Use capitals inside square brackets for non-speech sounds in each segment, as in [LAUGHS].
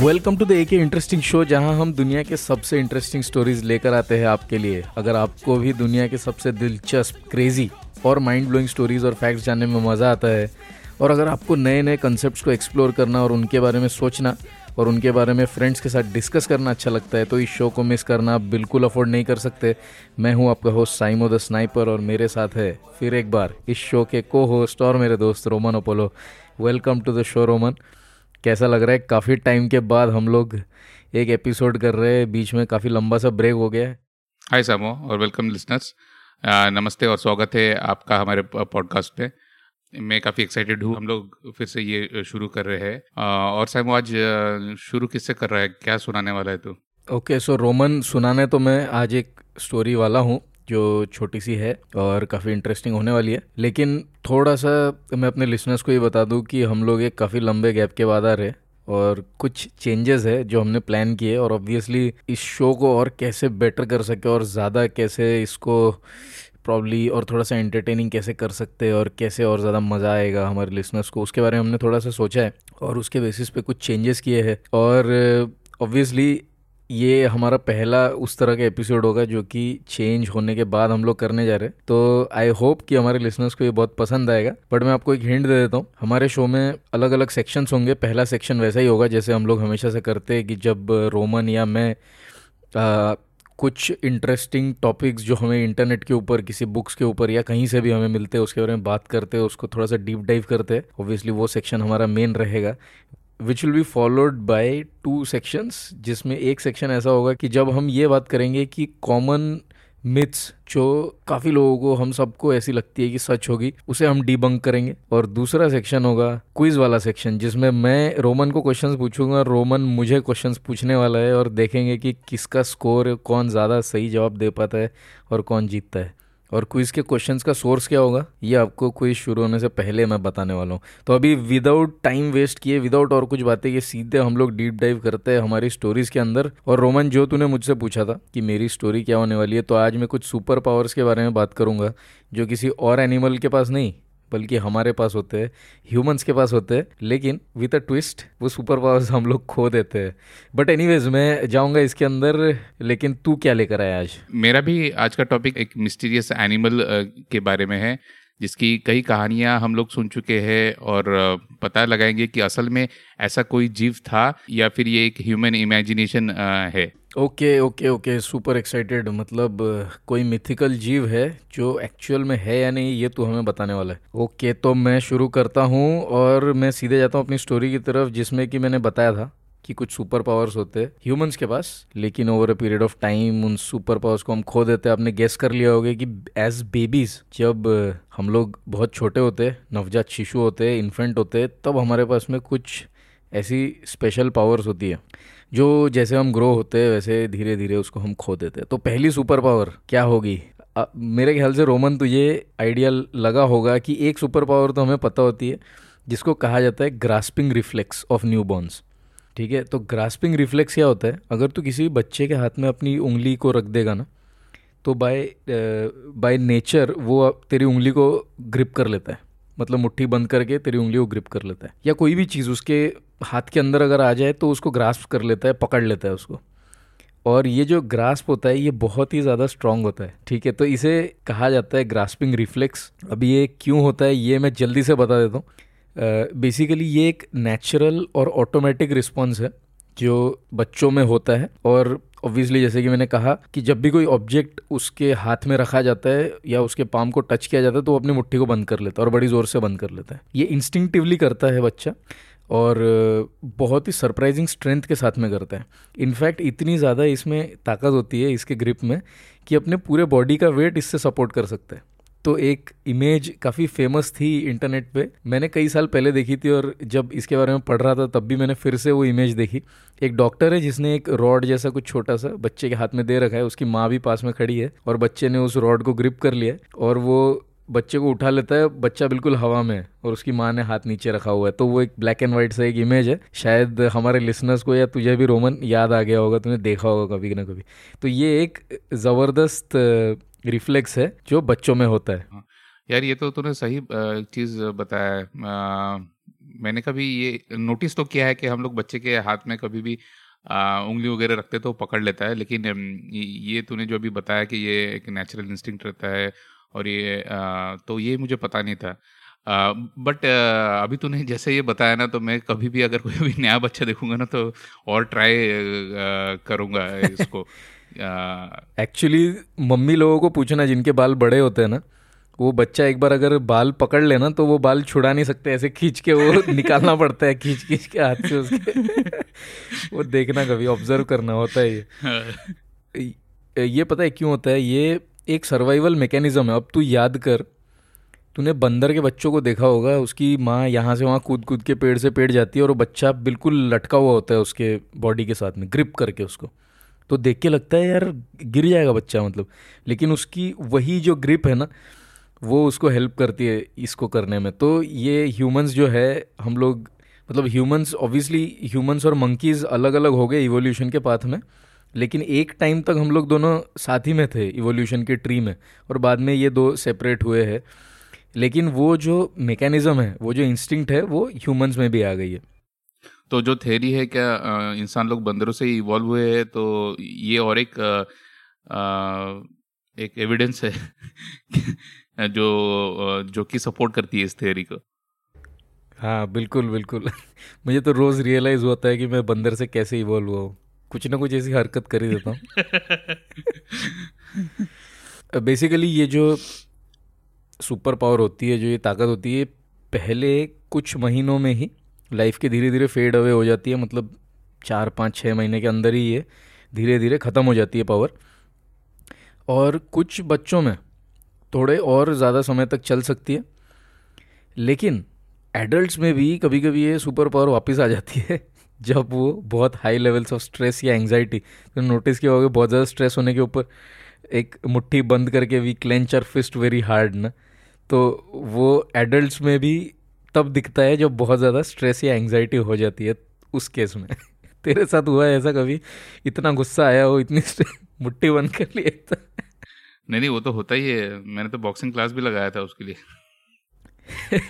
Welcome to the एक interesting show जहाँ हम दुनिया के सबसे इंटरेस्टिंग स्टोरीज लेकर आते हैं आपके लिए। अगर आपको भी दुनिया के सबसे दिलचस्प क्रेजी और माइंड ब्लोइंग स्टोरीज और फैक्ट्स जानने में मज़ा आता है, और अगर आपको नए नए कंसेप्ट को एक्सप्लोर करना और उनके बारे में सोचना और उनके बारे में फ्रेंड्स के साथ डिस्कस करना अच्छा लगता है तो इस शो को मिस करना आप बिल्कुल अफोर्ड नहीं कर सकते। मैं हूँ आपका होस्ट साइमो द स्नाइपर और मेरे साथ है फिर एक बार इस शो के को होस्ट और मेरे दोस्त Roman Apollo. Welcome to the show Roman. कैसा लग रहा है? काफ़ी टाइम के बाद हम लोग एक एपिसोड कर रहे हैं। बीच में काफ़ी लंबा सा ब्रेक हो गया है। हाय सामो और वेलकम लिसनर्स नमस्ते और स्वागत है आपका हमारे पॉडकास्ट पे। मैं काफ़ी एक्साइटेड हूँ। हम लोग फिर से ये शुरू कर रहे हैं। और सामो आज शुरू किससे कर रहा है? क्या सुनाने वाला है तू? ओके सो रोमन सुनाने तो मैं आज एक स्टोरी वाला हूँ। जो छोटी सी है और काफ़ी इंटरेस्टिंग होने वाली है। लेकिन थोड़ा सा मैं अपने लिसनर्स को ये बता दूँ कि हम लोग एक काफ़ी लंबे गैप के बाद आ रहे और कुछ चेंजेस है जो हमने प्लान किए और ऑब्वियसली इस शो को और कैसे बेटर कर सके और ज़्यादा कैसे इसको प्रॉब्ली और थोड़ा सा एंटरटेनिंग कैसे कर सकते हैं और कैसे और ज़्यादा मज़ा आएगा हमारे लिसनर्स को, उसके बारे में हमने थोड़ा सा सोचा है और उसके बेसिस पे कुछ चेंजेस किए हैं। और ऑब्वियसली ये हमारा पहला उस तरह का एपिसोड होगा जो कि चेंज होने के बाद हम लोग करने जा रहे हैं। तो आई होप कि हमारे लिसनर्स को ये बहुत पसंद आएगा। बट मैं आपको एक हिंट दे देता हूँ। हमारे शो में अलग अलग सेक्शंस होंगे। पहला सेक्शन वैसा ही होगा जैसे हम लोग हमेशा से करते हैं कि जब रोमन या मैं आ, कुछ इंटरेस्टिंग टॉपिक्स जो हमें इंटरनेट के ऊपर किसी बुक्स के ऊपर या कहीं से भी हमें मिलते हैं उसके बारे में बात करते हैं उसको थोड़ा सा डीप डाइव करते हैं ऑब्वियसली वो सेक्शन हमारा मेन रहेगा। Which will be followed by two sections जिसमें एक सेक्शन ऐसा होगा कि जब हम ये बात करेंगे कि कॉमन मिथ्स जो काफ़ी लोगों को, हम सबको ऐसी लगती है कि सच होगी, उसे हम डीबंक करेंगे। और दूसरा सेक्शन होगा क्विज वाला सेक्शन जिसमें मैं रोमन को क्वेश्चंस पूछूँगा, रोमन मुझे क्वेश्चंस पूछने वाला है और देखेंगे कि किसका स्कोर कौन ज़्यादा सही जवाब दे पाता है और कौन जीतता है। और क्विज़ के क्वेश्चंस का सोर्स क्या होगा? ये आपको क्विज शुरू होने से पहले मैं बताने वाला हूँ। तो अभी विदाउट टाइम वेस्ट किए विदाउट और कुछ बातें, ये सीधे हम लोग डीप डाइव करते हैं हमारी स्टोरीज के अंदर। और रोमन, जो तूने मुझसे पूछा था कि मेरी स्टोरी क्या होने वाली है तो आज मैं कुछ सुपर पावर्स के बारे में बात करूँगा, जो किसी और एनिमल के पास नहीं बल्कि हमारे पास होते हैं ह्यूमंस के पास होते हैं, लेकिन विद अ ट्विस्ट वो सुपर पावर्स हम लोग खो देते हैं। बट एनीवेज मैं जाऊँगा इसके अंदर, लेकिन तू क्या लेकर आया आज? मेरा भी आज का टॉपिक एक मिस्टीरियस एनिमल के बारे में है। जिसकी कई कहानियाँ हम लोग सुन चुके हैं और पता लगाएँगे कि असल में ऐसा कोई जीव था या फिर ये एक ह्यूमन इमेजिनेशन है। Okay okay okay super excited मतलब कोई मिथिकल जीव है जो एक्चुअल में है या नहीं, ये तो हमें बताने वाला है। ओके तो मैं शुरू करता हूँ और मैं सीधे जाता हूँ अपनी स्टोरी की तरफ़, जिसमें कि मैंने बताया था। कि कुछ सुपर पावर्स होते हैं ह्यूमंस के पास, लेकिन over a period of time उन सुपर पावर्स को हम खो देते हैं आपने गेस कर लिया होगा कि एज बेबीज जब हम लोग बहुत छोटे होते हैं नवजात शिशु होते हैं इन्फेंट होते, तब हमारे पास में कुछ ऐसी स्पेशल पावर्स होती है, जो जैसे हम ग्रो होते हैं वैसे धीरे धीरे उसको हम खो देते। हैं तो पहली सुपर पावर क्या होगी? मेरे ख्याल से रोमन तो ये आइडिया लगा होगा कि एक सुपर पावर तो हमें पता होती है, जिसको कहा जाता है grasping reflex of newborns ठीक है? तो ग्रास्पिंग रिफ्लेक्स क्या होता है? अगर तू किसी बच्चे के हाथ में अपनी उंगली को रख देगा ना तो बाय बाय नेचर वो तेरी उंगली को ग्रिप कर लेता है। मतलब मुट्ठी बंद करके तेरी उंगली को ग्रिप कर लेता है। या कोई भी चीज़ उसके हाथ के अंदर अगर आ जाए तो उसको ग्रास्प कर लेता है, पकड़ लेता है उसको। और ये जो ग्रास्प होता है, ये बहुत ही ज़्यादा स्ट्रांग होता है, ठीक है? तो इसे कहा जाता है ग्रास्पिंग रिफ्लेक्स अब ये क्यों होता है, ये मैं जल्दी से बता देता हूँ। बेसिकली ये एक नेचुरल और ऑटोमेटिक रिस्पॉन्स है जो बच्चों में होता है। और ऑब्वियसली जैसे कि मैंने कहा कि जब भी कोई ऑब्जेक्ट उसके हाथ में रखा जाता है या उसके पाम को टच किया जाता है तो वो अपनी मुट्ठी को बंद कर लेता है और बड़ी ज़ोर से बंद कर लेता है। ये इंस्टिंक्टिवली करता है बच्चा और बहुत ही सरप्राइजिंग स्ट्रेंथ के साथ में करता है। इनफैक्ट इतनी ज़्यादा इसमें ताकत होती है, इसके ग्रिप में, कि अपने पूरे बॉडी का वेट इससे सपोर्ट कर सकता है। तो एक इमेज काफ़ी फ़ेमस थी इंटरनेट पे। मैंने कई साल पहले देखी थी और जब इसके बारे में पढ़ रहा था, तब भी मैंने फिर से वो इमेज देखी। एक डॉक्टर है जिसने एक रॉड जैसा कुछ छोटा सा बच्चे के हाथ में दे रखा है, उसकी माँ भी पास में खड़ी है और बच्चे ने उस रॉड को ग्रिप कर लिया और वो बच्चे को उठा लेता है, बच्चा बिल्कुल हवा में है और उसकी माँ ने हाथ नीचे रखा हुआ है। तो वो एक ब्लैक एंड व्हाइट सा एक इमेज है। शायद हमारे लिसनर्स को या तुझे भी रोमन याद आ गया होगा तुमने देखा होगा कभी ना कभी। तो ये एक ज़बरदस्त रिफ्लेक्स है जो बच्चों में होता है। हाँ। यार ये तो तूने सही चीज़ बताया मैंने कभी ये नोटिस तो किया है कि हम लोग बच्चे के हाथ में कभी भी उंगली वगैरह रखते तो पकड़ लेता है लेकिन ये तूने जो अभी बताया कि ये एक नेचुरल इंस्टिंक्ट रहता है और ये आ, तो ये मुझे पता नहीं था। बट अभी तूने [LAUGHS] जैसे ये बताया ना तो मैं कभी भी अगर कोई भी नया बच्चा देखूँगा ना तो और ट्राई करूँगा इसको। [LAUGHS] एक्चुअली मम्मी लोगों को पूछना जिनके बाल बड़े होते हैं ना वो बच्चा एक बार अगर बाल पकड़ लेना तो वो बाल छुड़ा नहीं सकते ऐसे खींच के वो [LAUGHS] निकालना पड़ता है खींच खींच के हाथ से उसके। [LAUGHS] वो देखना कभी ऑब्ज़र्व करना होता है ये ये पता है क्यों होता है? ये एक सर्वाइवल मैकेनिज्म है। अब तू याद कर तूने बंदर के बच्चों को देखा होगा उसकी माँ यहाँ से वहाँ कूद कूद के पेड़ से पेड़ जाती है और वो बच्चा बिल्कुल लटका हुआ होता है उसके बॉडी के साथ में ग्रिप करके उसको। तो देख के लगता है यार गिर जाएगा बच्चा मतलब। लेकिन उसकी वही जो ग्रिप है ना, वो उसको हेल्प करती है इसको करने में। तो ये ह्यूमंस जो है, हम लोग मतलब ह्यूमंस ऑब्वियसली ह्यूमंस और मंकीज़ अलग अलग हो गए इवोल्यूशन के पाथ में। लेकिन एक टाइम तक हम लोग दोनों साथ ही में थे इवोल्यूशन के ट्री में, और बाद में ये दो सेपरेट हुए हैं। लेकिन वो जो मेकेनिज़्म है, वो जो इंस्टिंक्ट है, वो ह्यूमंस में भी आ गई है। तो जो थेरी है क्या इंसान लोग बंदरों से इवॉल्व हुए हैं? तो ये और एक आ, एक एविडेंस है [LAUGHS] जो जो कि सपोर्ट करती है इस थेरी को। हाँ बिल्कुल बिल्कुल। [LAUGHS] मुझे तो रोज़ रियलाइज़ होता है कि मैं बंदर से कैसे इवॉल्व हुआ हूँ। कुछ ना कुछ ऐसी हरकत कर ही देता हूँ। [LAUGHS] बेसिकली ये जो सुपर पावर होती है जो ये ताकत होती है पहले कुछ महीनों में ही लाइफ के धीरे धीरे फेड अवे हो जाती है मतलब चार, पाँच छः महीने के अंदर ही ये धीरे धीरे ख़त्म हो जाती है पावर और कुछ बच्चों में थोड़े और ज़्यादा समय तक चल सकती है, लेकिन एडल्ट्स में भी कभी कभी ये सुपर पावर वापस आ जाती है, [LAUGHS] जब वो बहुत हाई लेवल्स ऑफ़ स्ट्रेस या एंग्जाइटी तो नोटिस किया होगा बहुत ज़्यादा स्ट्रेस होने के ऊपर एक मुट्ठी बंद करके we clench our fist very hard ना तो वो एडल्ट्स में भी तब दिखता है जब बहुत ज़्यादा स्ट्रेस या एंग्जाइटी हो जाती है उस केस में। [LAUGHS] तेरे साथ हुआ है ऐसा कभी? इतना गुस्सा आया हो इतनी मुट्ठी बंद कर लिया था नहीं नहीं वो तो होता ही है। मैंने तो बॉक्सिंग क्लास भी लगाया था उसके लिए। [LAUGHS]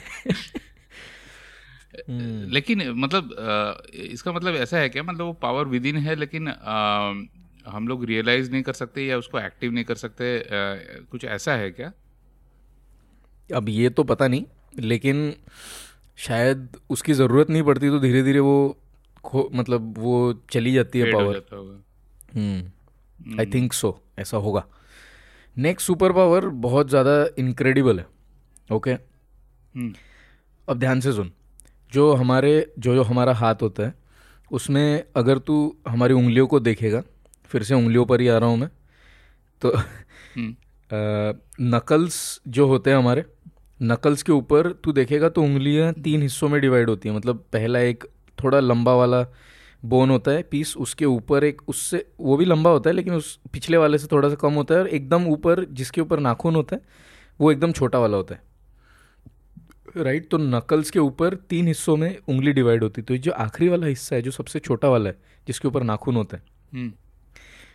हम्म। लेकिन मतलब इसका मतलब ऐसा है क्या? मतलब वो पावर विद इन है लेकिन हम लोग रियलाइज़ नहीं कर सकते या उसको एक्टिव नहीं कर सकते कुछ ऐसा है क्या? अब ये तो पता नहीं। लेकिन शायद उसकी ज़रूरत नहीं पड़ती तो धीरे धीरे वो खो मतलब वो चली जाती है पावर आई थिंक सो ऐसा होगा नेक्स्ट सुपर पावर बहुत ज़्यादा इनक्रेडिबल है ओके okay? हम्म। अब ध्यान से सुन जो हमारे जो जो हमारा हाथ होता है उसमें अगर तू हमारी उंगलियों को देखेगा फिर से उंगलियों पर ही आ रहा हूँ मैं तो [LAUGHS] नकल्स हम्म। जो होते हैं हमारे नकल्स के ऊपर तू देखेगा तो उंगलियाँ तीन हिस्सों में डिवाइड होती हैं। मतलब पहला एक थोड़ा लंबा वाला बोन होता है पीस उसके ऊपर एक उससे वो भी लंबा होता है लेकिन उस पिछले वाले से थोड़ा सा कम होता है और एकदम ऊपर जिसके ऊपर नाखून होता है वो एकदम छोटा वाला होता है। राइट तो नकल्स के ऊपर तीन हिस्सों में उंगली डिवाइड होती है। तो जो आखिरी वाला हिस्सा है जो सबसे छोटा वाला है जिसके ऊपर नाखून होता है। हम्म,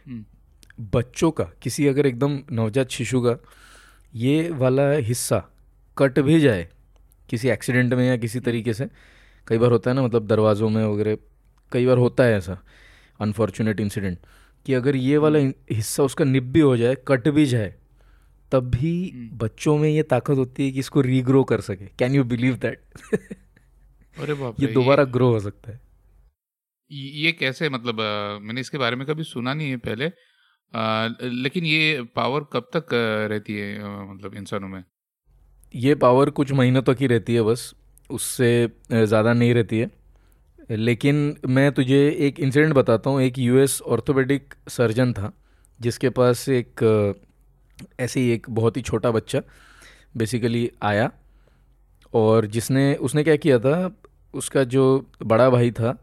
हम्म। बच्चों का किसी अगर एकदम नवजात शिशु का ये वाला हिस्सा कट भी जाए किसी एक्सीडेंट में या किसी तरीके से कई बार होता है ना मतलब दरवाज़ों में वगैरह कई बार होता है ऐसा अनफॉर्चुनेट इंसिडेंट कि अगर ये वाला हिस्सा उसका निब भी हो जाए कट भी जाए तब भी हम्म। बच्चों में ये ताकत होती है कि इसको रीग्रो कर सके। कैन यू बिलीव दैट अरे बाप ये दोबारा ग्रो हो सकता है। ये कैसे मतलब आ, मैंने इसके बारे में कभी सुना नहीं है पहले आ, लेकिन ये पावर कब तक रहती है आ, मतलब इंसानों में? ये पावर कुछ महीनों तक ही रहती है बस, उससे ज़्यादा नहीं रहती है। लेकिन मैं तुझे एक इंसिडेंट बताता हूँ, एक यूएस ऑर्थोपेडिक सर्जन था, जिसके पास एक ऐसे ही एक बहुत ही छोटा बच्चा बेसिकली आया और जिसने, उसने क्या किया था, उसका जो बड़ा भाई था,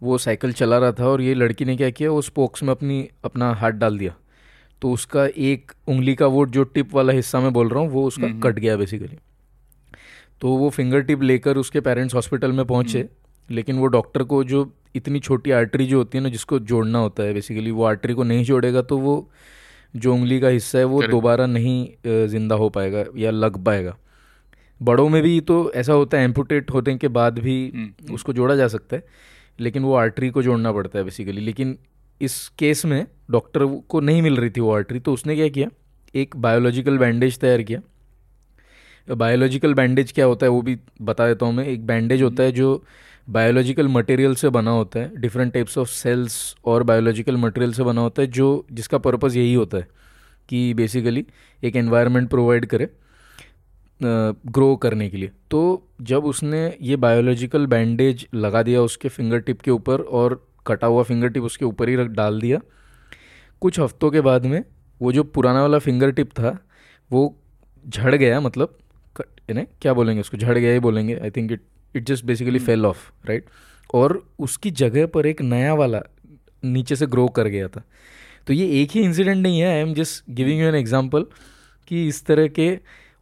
वो साइकिल चला रहा था और ये लड़की ने क्या किया, वो स्पोक्स में अपनी, अपना हाथ डाल दिया। तो उसका एक उंगली का वो जो टिप वाला हिस्सा मैं बोल रहा हूँ वो उसका कट गया बेसिकली तो वो फिंगर टिप लेकर उसके पेरेंट्स हॉस्पिटल में पहुँचे हम्म। लेकिन वो डॉक्टर को जो इतनी छोटी आर्टरी जो होती है ना जिसको जोड़ना होता है बेसिकली वो आर्टरी को नहीं जोड़ेगा तो वो जो उंगली का हिस्सा है वो दोबारा नहीं ज़िंदा हो पाएगा या लग पाएगा। बड़ों में भी तो ऐसा होता है एम्पूटेट होने के बाद भी हम्म, उसको जोड़ा जा सकता है लेकिन वो आर्टरी को जोड़ना पड़ता है बेसिकली लेकिन इस केस में डॉक्टर को नहीं मिल रही थी वो आर्टरी तो उसने क्या किया? एक बायोलॉजिकल बैंडेज तैयार किया। बायोलॉजिकल बैंडेज क्या होता है वो भी बता देता हूँ मैं। एक बैंडेज होता है जो बायोलॉजिकल मटेरियल से बना होता है। डिफरेंट टाइप्स ऑफ़ सेल्स और बायोलॉजिकल मटेरियल से बना होता है, जो जिसका पर्पज़ यही होता है कि बेसिकली एक एनवायरनमेंट प्रोवाइड करे ग्रो करने के लिए। तो जब उसने ये बायोलॉजिकल बैंडेज लगा दिया उसके फिंगर टिप के ऊपर और कटा हुआ फिंगर टिप उसके ऊपर ही रख डाल दिया। कुछ हफ्तों के बाद में वो जो पुराना वाला फिंगर टिप था वो झड़ गया मतलब यानी क्या बोलेंगे उसको? झड़ गया ही बोलेंगे। I think it it just basically fell off right और उसकी जगह पर एक नया वाला नीचे से ग्रो कर गया था। तो ये एक ही इंसिडेंट नहीं है I am just giving you an example कि इस तरह के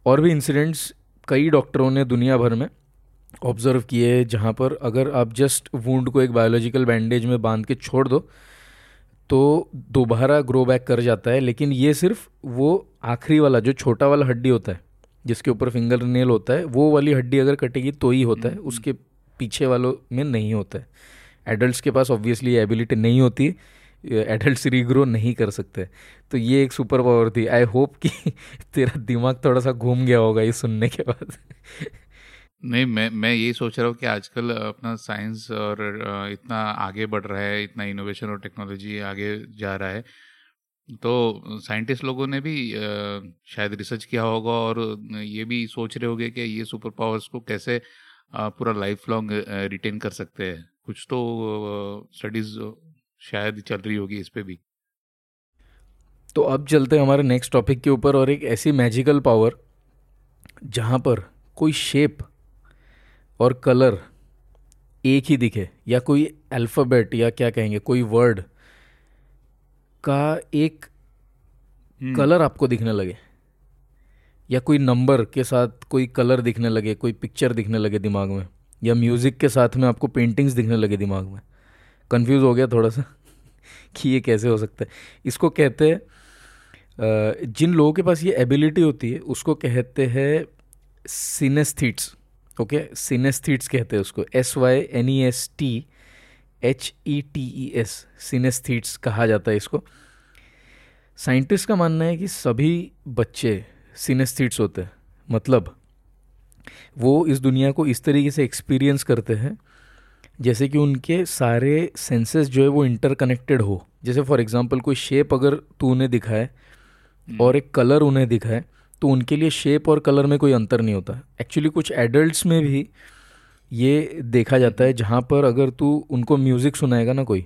और भी इंसिडेंट्स कई डॉक्टरों ने दुनिया भर में ऑब्ज़र्व किए हैं जहाँ पर अगर आप जस्ट वूंड को एक बायोलॉजिकल बैंडेज में बाँध के छोड़ दो तो दोबारा ग्रो बैक कर जाता है। लेकिन ये सिर्फ़ वो आखिरी वाला जो छोटा वाला हड्डी होता है जिसके ऊपर फिंगर नेल होता है वो वाली हड्डी अगर कटेगी तो ही होता है हम्म, उसके पीछे वालों में नहीं होता है। एडल्ट्स के पास ऑब्वियसली एबिलिटी नहीं होती एडल्ट रीग्रो नहीं कर सकते। तो ये एक सुपर पावर थी। आई होप कि [LAUGHS] तेरा दिमाग थोड़ा सा घूम गया होगा ये सुनने के बाद। नहीं, मैं मैं यही सोच रहा हूँ कि आजकल अपना साइंस और इतना आगे बढ़ रहा है, इतना इनोवेशन और टेक्नोलॉजी आगे जा रहा है। तो साइंटिस्ट लोगों ने भी शायद रिसर्च किया होगा और ये भी सोच रहे होंगे कि ये सुपर पावर्स को कैसे पूरा लाइफ लॉन्ग रिटेन कर सकते हैं। कुछ तो स्टडीज़ शायद चल रही होगी इस पर भी। तो अब चलते हैं हमारे नेक्स्ट टॉपिक के ऊपर और एक ऐसी मैजिकल पावर जहाँ पर कोई शेप और कलर एक ही दिखे या कोई अल्फ़ाबेट या क्या कहेंगे कोई वर्ड का एक हम्म, कलर आपको दिखने लगे या कोई नंबर के साथ कोई कलर दिखने लगे कोई पिक्चर दिखने लगे दिमाग में या म्यूज़िक के साथ में आपको पेंटिंग्स दिखने लगे दिमाग में। कंफ्यूज हो गया थोड़ा सा [LAUGHS] कि ये कैसे हो सकता है। इसको कहते हैं जिन लोगों के पास ये एबिलिटी होती है उसको कहते हैं सिनेस्थीट्स ओके सिनेस्थीट्स कहते हैं उसको S Y N E S T H E T E S synesthetes कहा जाता है इसको। साइंटिस्ट का मानना है कि सभी बच्चे सिनेस्थीट्स होते हैं मतलब वो इस दुनिया को इस तरीके से एक्सपीरियंस करते हैं, जैसे कि उनके सारे सेंसेस जो है वो इंटरकनेक्टेड हो। जैसे फॉर एग्जांपल कोई शेप अगर तू उन्हें दिखाए और एक कलर उन्हें दिखाए तो उनके लिए शेप और कलर में कोई अंतर नहीं होता। एक्चुअली कुछ एडल्ट्स में भी ये देखा जाता है जहाँ पर अगर तू उनको म्यूज़िक सुनाएगा ना कोई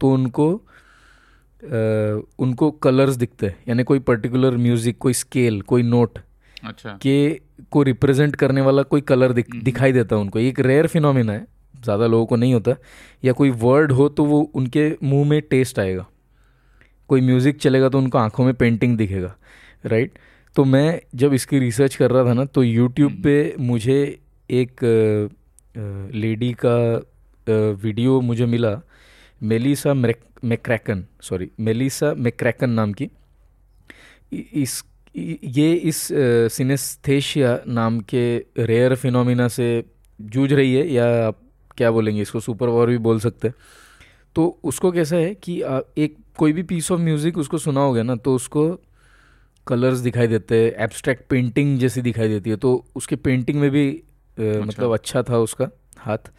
तो उनको अ, उनको कलर्स दिखते हैं। यानी कोई पर्टिकुलर म्यूज़िक कोई स्केल कोई नोट अच्छा। के को रिप्रेजेंट करने वाला कोई कलर दिख, हम्म। दिखाई देता है उनको। एक रेयर फिनोमिना है ज़्यादा लोगों को नहीं होता। या कोई वर्ड हो तो वो उनके मुँह में टेस्ट आएगा। कोई म्यूज़िक चलेगा तो उनको आँखों में पेंटिंग दिखेगा राइट तो मैं जब इसकी रिसर्च कर रहा था ना तो यूट्यूब हम्म। पे मुझे एक लेडी का वीडियो मुझे मिला Melissa McCracken sorry Melissa McCracken नाम की इस ये इस सिनेस्थेशिया नाम के रेयर फिनोमिना से जूझ रही है या आप क्या बोलेंगे इसको सुपर पावर भी बोल सकते हैं तो उसको कैसा है कि एक कोई भी पीस ऑफ़ म्यूज़िक उसको सुना होगा ना तो उसको कलर्स दिखाई देते हैं एब्स्ट्रैक्ट पेंटिंग जैसी दिखाई देती है तो उसके पेंटिंग में भी अ, मतलब अच्छा था उसका हाथ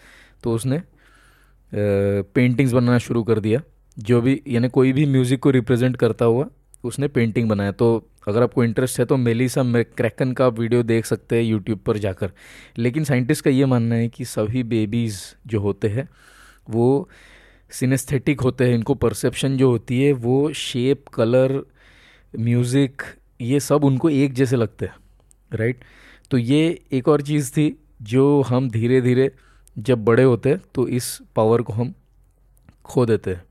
तो उसने पेंटिंग्स बनाना शुरू कर दिया। जो भी यानी कोई भी म्यूज़िक को रिप्रेजेंट करता हुआ उसने पेंटिंग बनाया। तो अगर आपको इंटरेस्ट है तो मेलिसा क्रैकन का वीडियो देख सकते हैं यूट्यूब पर जाकर। लेकिन साइंटिस्ट का ये मानना है कि सभी बेबीज़ जो होते हैं वो सिनेस्थेटिक होते हैं। इनको परसेप्शन जो होती है वो शेप कलर म्यूज़िक ये सब उनको एक जैसे लगते हैं राइट तो ये एक और चीज़ थी जो हम धीरे धीरे जब बड़े होते हैं तो इस पावर को हम खो देते हैं।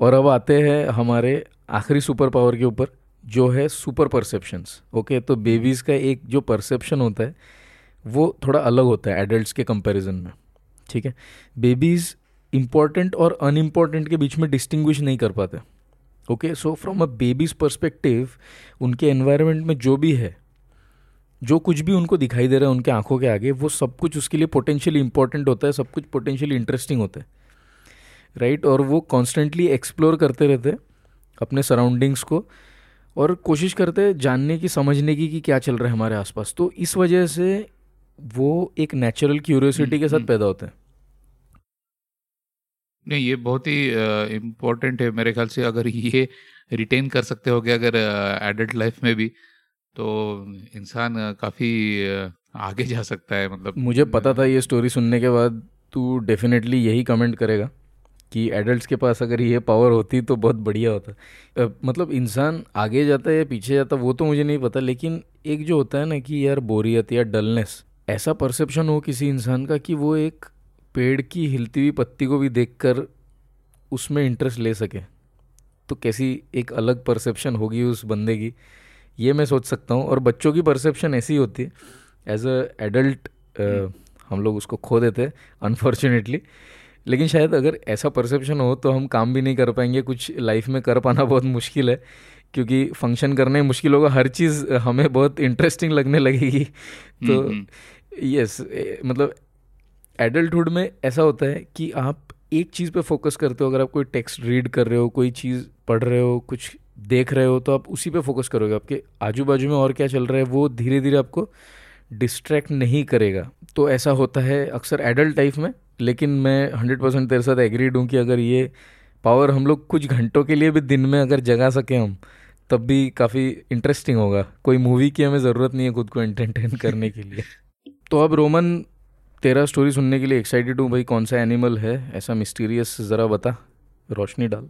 और अब आते हैं हमारे आखिरी सुपर पावर के ऊपर, जो है सुपर परसेप्शंस ओके तो बेबीज़ का एक जो परसेप्शन होता है, वो थोड़ा अलग होता है एडल्ट्स के कंपैरिजन में, ठीक है? बेबीज़ इंपॉर्टेंट और अनइम्पॉर्टेंट के बीच में डिस्टिंग्विश नहीं कर पाते। Okay so from a baby's perspective उनके एनवायरनमेंट में जो भी है जो कुछ भी उनको दिखाई दे रहा है उनके आँखों के आगे वो सब कुछ उसके लिए पोटेंशियली इंपॉर्टेंट होता है सब कुछ पोटेंशियली इंटरेस्टिंग होता है। Right right? और वो कॉन्स्टेंटली एक्सप्लोर करते रहते हैं अपने सराउंडिंग्स को और कोशिश करते जानने की समझने की कि क्या चल रहा है हमारे आसपास। तो इस वजह से वो एक नेचुरल क्यूरियोसिटी के साथ हम्म, पैदा होते हैं। नहीं, ये बहुत ही इम्पोर्टेंट है मेरे ख्याल से, अगर ये रिटेन कर सकते हो अगर एडल्ट लाइफ में भी तो इंसान काफ़ी आगे जा सकता है मतलब। मुझे पता था ये स्टोरी सुनने के बाद, तू डेफिनेटली यही कमेंट करेगा कि एडल्ट्स के पास अगर ये पावर होती तो बहुत बढ़िया होता। मतलब इंसान आगे जाता है या पीछे जाता, वो तो मुझे नहीं पता, लेकिन एक जो होता है ना कि यार बोरियत या डलनेस ऐसा परसेप्शन हो किसी इंसान का कि वो एक पेड़ की हिलती हुई पत्ती को भी देखकर उसमें इंटरेस्ट ले सके। तो कैसी एक अलग परसेप्शन होगी उस बंदे की? ये मैं सोच सकता हूँ। और बच्चों की परसेप्शन ऐसी होती है। एज अ एडल्ट हम लोग उसको खो देते हैं अनफॉर्चुनेटली लेकिन शायद अगर ऐसा परसेप्शन हो तो हम काम भी नहीं कर पाएँगे। कुछ लाइफ में कर पाना बहुत मुश्किल है। क्योंकि फ़ंक्शन करने मुश्किल होगा। हर चीज़ हमें बहुत इंटरेस्टिंग लगने लगेगी। तो यस हम्म, हम्म। मतलब एडल्टहुड में ऐसा होता है कि आप एक चीज़ पे फोकस करते हो, अगर आप कोई टेक्स्ट रीड कर रहे हो, कोई चीज़ पढ़ रहे हो, कुछ देख रहे हो तो आप उसी पे फोकस करोगे। आपके आजू बाजू में और क्या चल रहा है, वो धीरे धीरे आपको डिस्ट्रैक्ट नहीं करेगा। तो ऐसा होता है अक्सर एडल्ट लाइफ में, लेकिन मैं हंड्रेड परसेंट तेरे साथ एग्रीड हूँ कि अगर ये पावर हम लोग कुछ घंटों के लिए भी दिन में अगर जगा सकें हम, तब भी काफ़ी इंटरेस्टिंग होगा। कोई मूवी की हमें ज़रूरत नहीं है खुद को एंटरटेन करने के लिए। [LAUGHS] तो अब रोमन तेरा स्टोरी सुनने के लिए एक्साइटेड हूँ भाई, कौन सा एनिमल है? ऐसा मिस्टीरियस ज़रा बता, रोशनी डाल।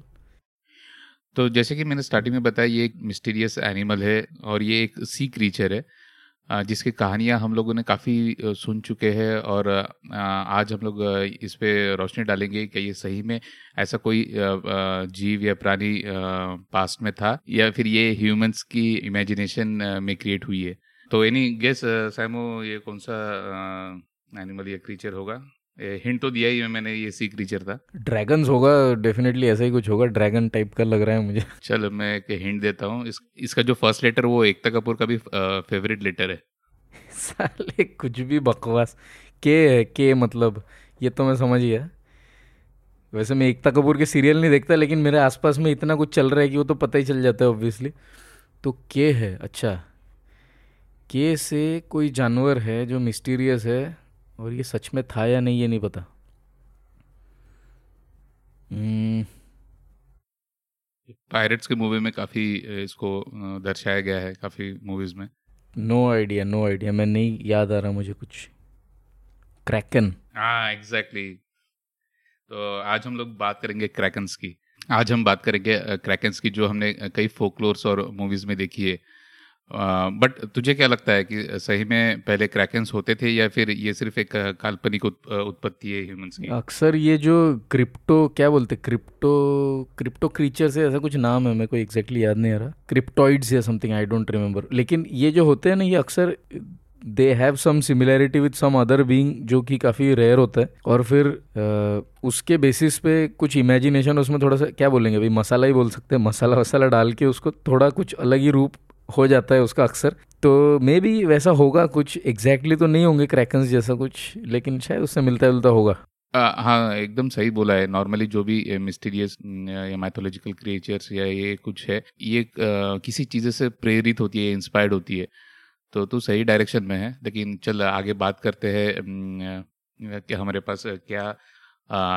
तो जैसे कि मैंने स्टार्टिंग में बताया, ये एक मिस्टीरियस एनिमल है और ये एक सी क्रीचर है जिसकी कहानियाँ हम लोगों ने काफ़ी सुन चुके हैं और आज हम लोग इस पर रोशनी डालेंगे कि ये सही में ऐसा कोई जीव या प्राणी पास्ट में था या फिर ये ह्यूमंस की इमेजिनेशन में क्रिएट हुई है। तो एनी गेस सैमो, ये कौन सा एनिमल या क्रीचर होगा। हिंट तो दिया ही मैंने ये सी क्रीचर था। ड्रैगन्स होगा डेफिनेटली ऐसा ही कुछ होगा ड्रैगन टाइप का लग रहा है मुझे। [LAUGHS] चलो मैं एक हिंट देता हूँ। इस, इसका जो फ़र्स्ट लेटर वो एकता कपूर का भी फेवरेट लेटर है। साले कुछ भी बकवास। के है के मतलब? ये तो मैं समझ गया। वैसे मैं एकता कपूर के सीरियल नहीं देखता लेकिन मेरे आसपास में इतना कुछ चल रहा है कि वो तो पता ही चल जाता है ऑब्वियसली तो के है अच्छा। के से कोई जानवर है जो मिस्टीरियस है? और ये सच में था या नहीं ये नहीं पता। पायरेट्स के मूवी में काफ़ी इसको दर्शाया गया है काफ़ी मूवीज़ में। नो आइडिया नो आइडिया मैं नहीं याद आ रहा मुझे कुछ। क्रैकन हाँ एग्जैक्टली तो आज हम लोग बात करेंगे क्रैकन्स की। आज हम बात करेंगे क्रैकन्स की जो हमने कई फोकलोर्स और मूवीज़ में देखी है। बट तुझे क्या लगता है कि सही में पहले क्रैकेंस होते थे या फिर ये सिर्फ़ एक काल्पनिक उत्पत्ति है ह्यूमंस की अक्सर ये जो क्रिप्टो क्या बोलते क्रिप्टो क्रिप्टो क्रीचर से ऐसा कुछ नाम है मेरे को एग्जैक्टली याद नहीं आ रहा। क्रिप्टॉइड्स या समथिंग आई डोंट रिमेंबर लेकिन ये जो होते हैं ना ये अक्सर they have some similarity with some other being जो कि काफ़ी रेयर होता है। और फिर आ, उसके बेसिस पे कुछ इमेजिनेशन उसमें थोड़ा सा क्या बोलेंगे भाई मसाला ही बोल सकते हैं मसाला वसाला डाल के उसको थोड़ा कुछ अलग ही रूप हो जाता है उसका अक्सर। तो मे भी वैसा होगा कुछ एग्जैक्टली exactly तो नहीं होंगे क्रैकन्स जैसा कुछ लेकिन शायद उससे मिलता जुलता होगा। आ, हाँ एकदम सही बोला है। नॉर्मली जो भी मिस्टीरियस या मैथोलॉजिकल क्रिएचर्स या ये कुछ है ये आ, किसी चीज़ से प्रेरित होती है इंस्पायर्ड होती है। तो तू सही डायरेक्शन में है लेकिन चल आगे बात करते हैं कि हमारे पास क्या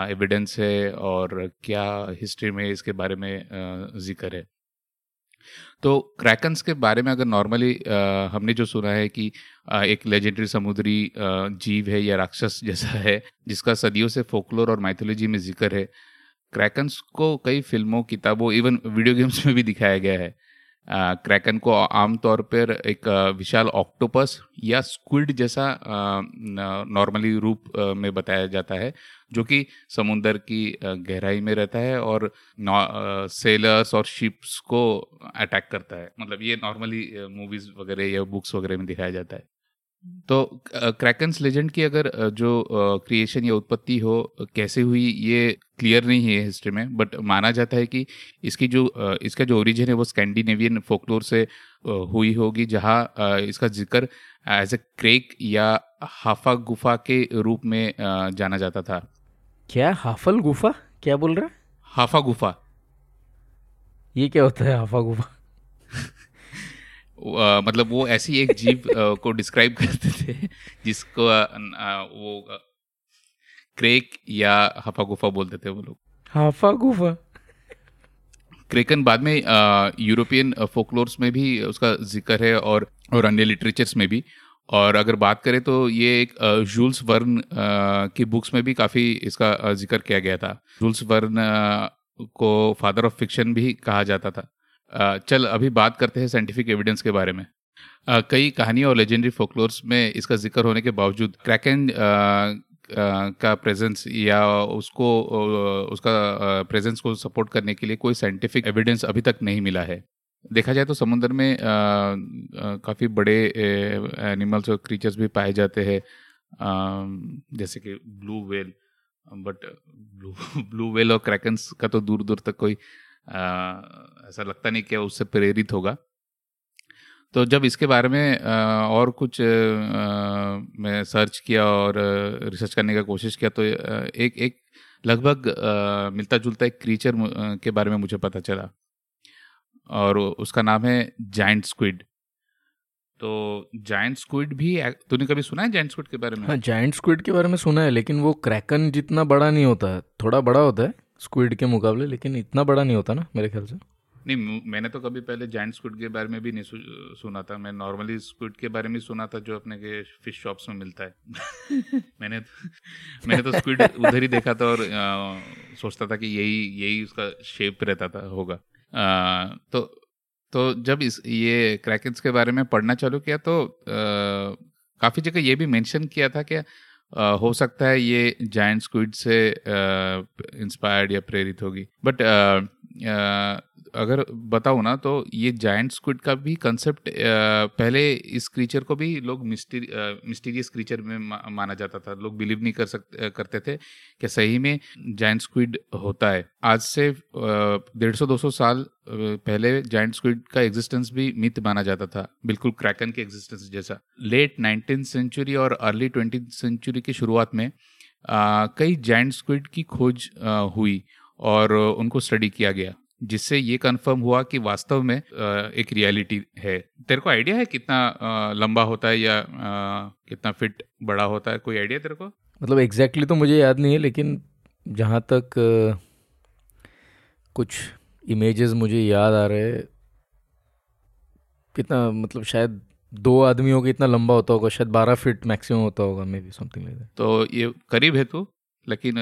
एविडेंस है और क्या हिस्ट्री में इसके बारे में ज़िक्र है। तो क्रैकन्स के बारे में अगर नॉर्मली हमने जो सुना है कि आ, एक लेजेंडरी समुद्री आ, जीव है या राक्षस [LAUGHS] जैसा है जिसका सदियों से फोकलोर और माइथोलॉजी में ज़िक्र है क्रैकन्स को कई फ़िल्मों किताबों इवन वीडियो गेम्स में भी दिखाया गया है। क्रैकन को आमतौर पर एक विशाल ऑक्टोपस या स्क्विड जैसा नॉर्मली रूप में बताया जाता है। जो कि समुंदर की गहराई में रहता है और सेलर्स और शिप्स को अटैक करता है। मतलब ये नॉर्मली मूवीज़ वगैरह या बुक्स वगैरह में दिखाया जाता है। तो क्रैकन्स लेजेंड की अगर जो क्रिएशन या उत्पत्ति हो कैसे हुई, ये क्लियर नहीं है हिस्ट्री में बट माना जाता है कि इसकी जो इसका जो ओरिजिन है वो स्कैंडिनेवियन फोकलोर से हुई होगी, जहाँ इसका ज़िक्र एज ए क्रेक या हाफा गुफा के रूप में जाना जाता था। क्या? हाफल गुफा? क्या बोल रहा? है हाफा गुफा। ये क्या होता है हाफा गुफा? आ, मतलब वो ऐसी एक जीव आ, को डिस्क्राइब करते थे जिसको आ, वो क्रेक या हाफा गुफा बोलते थे वो लोग। हाफा गुफा? क्रेकन बाद में यूरोपियन फोकलोर्स में भी उसका ज़िक्र है और और अन्य लिटरेचर्स में भी। और अगर बात करें तो ये एक जूल्स वर्न की बुक्स में भी काफ़ी इसका ज़िक्र किया गया था। जूल्स वर्न को फादर ऑफ़ फिक्शन भी कहा जाता था। चल अभी बात करते हैं साइंटिफिक एविडेंस के बारे में। कई कहानियों और लेजेंडरी फोकलोर्स में इसका ज़िक्र होने के बावजूद क्रैकन का प्रेजेंस या उसको उसका प्रेजेंस को सपोर्ट करने के लिए कोई साइंटिफिक एविडेंस अभी तक नहीं मिला है। देखा जाए तो समुद्र में काफ़ी बड़े एनिमल्स और क्रीचर्स भी पाए जाते हैं। जैसे कि blue whale but blue blue whale और क्रैकन्स का तो दूर दूर तक कोई ऐसा लगता नहीं कि उससे प्रेरित होगा। तो जब इसके बारे में और कुछ मैं सर्च किया और रिसर्च करने का कोशिश किया तो एक एक, लगभग मिलता जुलता एक क्रीचर के बारे में मुझे पता चला। और उसका नाम है जाइंट स्क्विड तो जाइंट स्क्विड भी तूने कभी सुना है जाइंट स्क्विड के बारे में? हाँ जाइंट स्क्विड के बारे में सुना है लेकिन वो क्रैकन जितना बड़ा नहीं होता है थोड़ा बड़ा होता है स्क्विड के मुकाबले लेकिन इतना बड़ा नहीं होता ना मेरे ख्याल से। नहीं मैंने तो कभी पहले जाइंट स्क्विड के बारे में भी नहीं सुना था। मैं नॉर्मली स्क्विड के बारे में सुना था जो अपने के फ़िश शॉप्स में मिलता है। [LAUGHS] मैंने तो मैंने तो स्क्विड उधर ही देखा था और आ, सोचता था कि यही यही उसका शेप रहता था होगा। तो तो जब इस, ये क्रैकेंस के बारे में पढ़ना चालू किया तो काफ़ी जगह ये भी मेंशन किया था कि हो सकता है ये जायंट स्क्विड से इंस्पायर्ड या प्रेरित होगी। बट अगर बताऊँ ना तो ये जायंट स्क्विड का भी कंसेप्ट पहले इस क्रीचर को भी लोग मिस्टीरियस क्रीचर में माना जाता था। लोग बिलीव नहीं कर सकते करते थे कि सही में जायंट स्क्विड होता है। आज से डेढ़ सौ दो सौ साल पहले जायंट स्क्विड का एग्जिस्टेंस भी मिथ माना जाता था। बिल्कुल क्रैकन के एग्जिस्टेंस जैसा। लेट नाइनटीन सेंचुरी और अर्ली ट्वेंटी सेंचुरी की शुरुआत में आ, कई जायंट स्क्विड की खोज आ, हुई और उनको स्टडी किया गया। जिससे ये कंफर्म हुआ कि वास्तव में एक रियलिटी है। तेरे को आइडिया है कितना लंबा होता है या कितना फिट बड़ा होता है? कोई आइडिया तेरे को? मतलब एग्जैक्टली exactly तो मुझे याद नहीं है लेकिन जहाँ तक कुछ इमेजेस मुझे याद आ रहे कितना मतलब शायद दो आदमियों का इतना लंबा होता होगा शायद बारह फीट मैक्सिमम होता होगा मे बी समथिंग लाइक तो ये करीब है तो लेकिन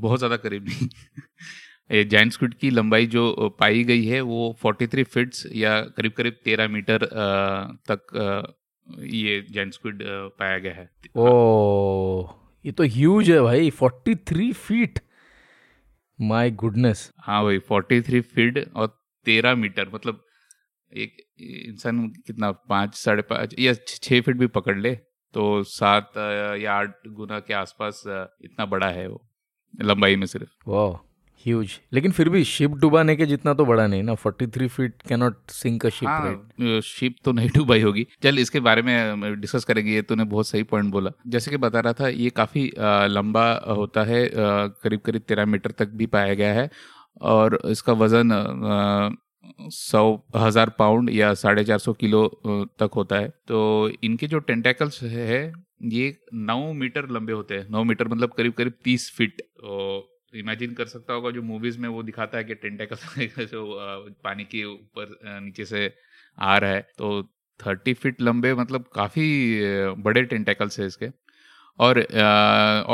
बहुत ज़्यादा करीब नहीं। [LAUGHS] जैंट स्क्विड की लंबाई जो पाई गई है वो 43 फीट्स या करीब करीब 13 मीटर तक ये जैंट स्क्विड पाया गया है। ओ ये तो ह्यूज है भाई 43 फीट माय गुडनेस हाँ भाई 43 फीट और 13 मीटर मतलब एक इंसान कितना पाँच साढ़े पाँच या छः फीट भी पकड़ ले तो सात या आठ गुना के आसपास इतना बड़ा है वो लंबाई में सिर्फ़। वाह। ह्यूज लेकिन फिर भी शिप डुबाने के जितना तो बड़ा नहीं ना 43 feet cannot sink a ship right ship तो नहीं [LAUGHS] डुबाई होगी। चल इसके बारे में डिस्कस करेंगे ये तूने बहुत सही पॉइंट बोला। जैसे कि बता रहा था ये काफ़ी लंबा होता है करीब करीब तेरह मीटर तक भी पाया गया है और इसका वज़न सौ हज़ार पाउंड या साढ़े चार सौ किलो तक होता है। तो इनके जो टेंटेकल्स है ये नौ मीटर लंबे होते हैं। नौ मीटर मतलब करीब करीब तीस फीट इमेजिन कर सकता होगा, जो मूवीज़ में वो दिखाता है कि टेंटेकल [LAUGHS] जो पानी के ऊपर नीचे से आ रहा है। तो थर्टी फीट लंबे मतलब काफ़ी बड़े टेंटेकल्स है इसके। और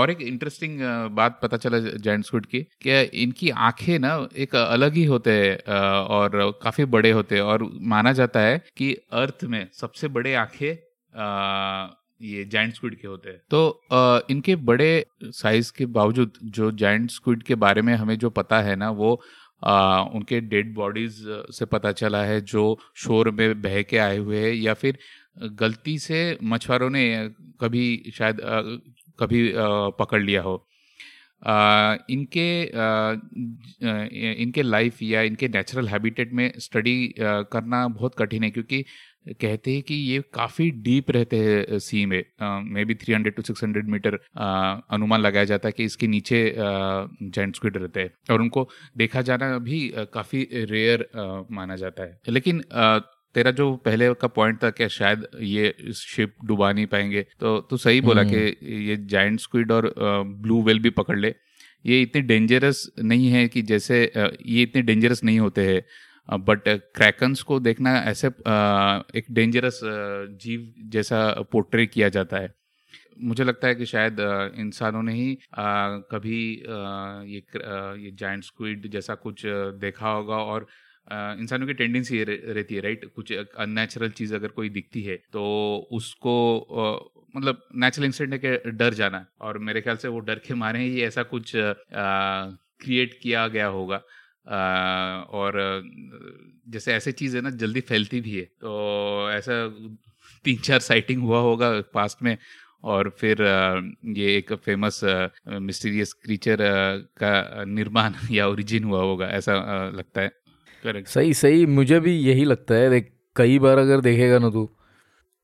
और एक इंटरेस्टिंग बात पता चला जैंट स्क्विड की कि इनकी आँखें ना एक अलग ही होते हैं और काफ़ी बड़े होते हैं। और माना जाता है कि अर्थ में सबसे बड़े आँखें ये जाइंट स्क्विड के होते हैं। तो आ, इनके बड़े साइज़ के बावजूद जो जाइंट स्क्विड के बारे में हमें जो पता है ना वो आ, उनके डेड बॉडीज से पता चला है जो शोर में बह के आए हुए हैं या फिर गलती से मछुआरों ने कभी शायद आ, कभी आ, पकड़ लिया हो। आ, इनके आ, इनके लाइफ या इनके नेचुरल हैबिटेट में स्टडी करना बहुत कठिन है क्योंकि कहते हैं कि ये काफ़ी डीप रहते हैं सी में maybe three hundred to six hundred metre अनुमान लगाया जाता है कि इसके नीचे जेंट स्क्विड रहते हैं। और उनको देखा जाना भी काफ़ी रेयर माना जाता है। लेकिन तेरा जो पहले का पॉइंट था कि शायद ये शिप डुबा नहीं पाएँगे तो तू सही बोला कि हम्म। ये जाइंट स्क्विड और ब्लू वेल भी पकड़ ले। ये इतने डेंजरस नहीं है कि जैसे ये इतने डेंजरस नहीं होते हैं। बट क्रैकन्स को देखना ऐसे एक डेंजरस जीव जैसा पोर्ट्रे किया जाता है। मुझे लगता है कि शायद इंसानों ने ही कभी ये ये जाइंट स्क्विड जैसा कुछ देखा होगा और इंसानों की टेंडेंसी रहती है राइट कुछ अननेचुरल चीज़ अगर कोई दिखती है तो उसको मतलब नेचुरल इंस्टेंट है कि डर जाना, और मेरे ख्याल से वो डर के मारे ही ऐसा कुछ क्रिएट किया गया होगा। और, जैसे ऐसे चीज़ है ना, जल्दी फैलती भी है। तो ऐसा तीन चार साइटिंग हुआ होगा पास्ट में और फिर ये एक फ़ेमस मिस्टीरियस क्रीचर का निर्माण [LAUGHS] या ओरिजिन हुआ होगा, ऐसा लगता है। करेक्ट। सही सही, मुझे भी यही लगता है। देख, कई बार अगर देखेगा ना तू,